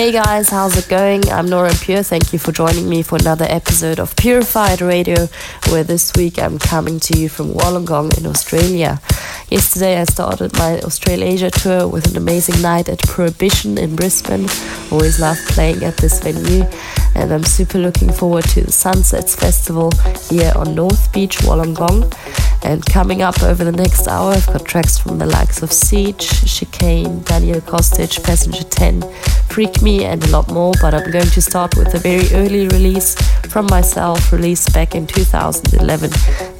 Hey guys, how's it going? I'm Nora Pure. Thank you for joining me for another episode of Purified Radio, where this week I'm coming to you from Wollongong in Australia. Yesterday I started my Australasia tour with an amazing night at Prohibition in Brisbane. Always love playing at this venue and I'm super looking forward to the Sunsets Festival here on North Beach, Wollongong. And coming up over the next hour, I've got tracks from the likes of Siege, Chicane, Daniel Kostic, Passenger 10, Freak Me, and a lot more. But I'm going to start with a very early release from myself, released back in 2011.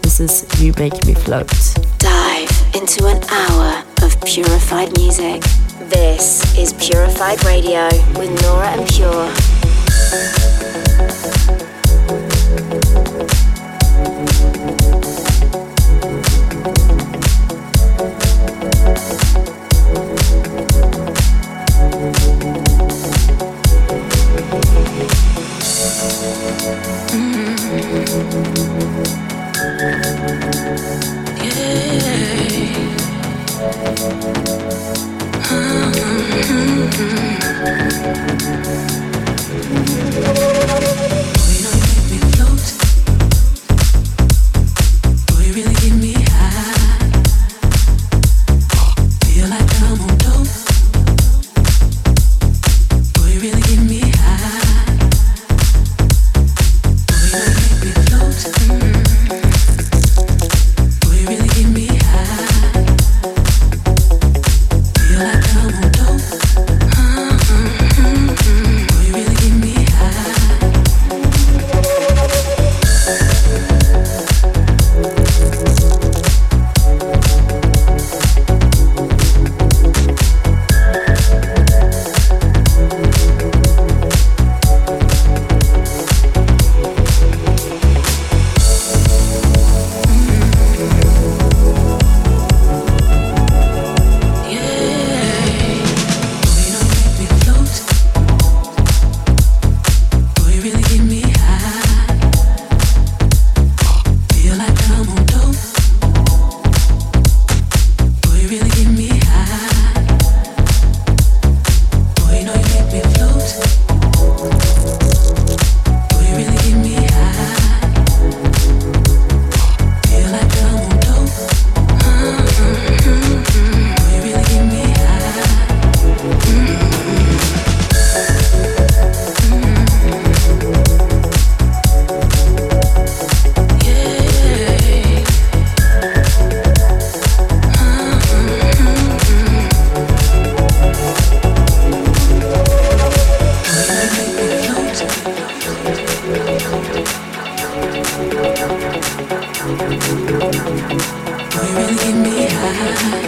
This is You Make Me Float. Dive into an hour of purified music. This is Purified Radio with Nora En Pure. Mm. Me High.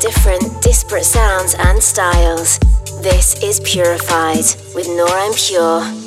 Different disparate sounds and styles. This is Purified with Nora En Pure.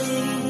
Easy.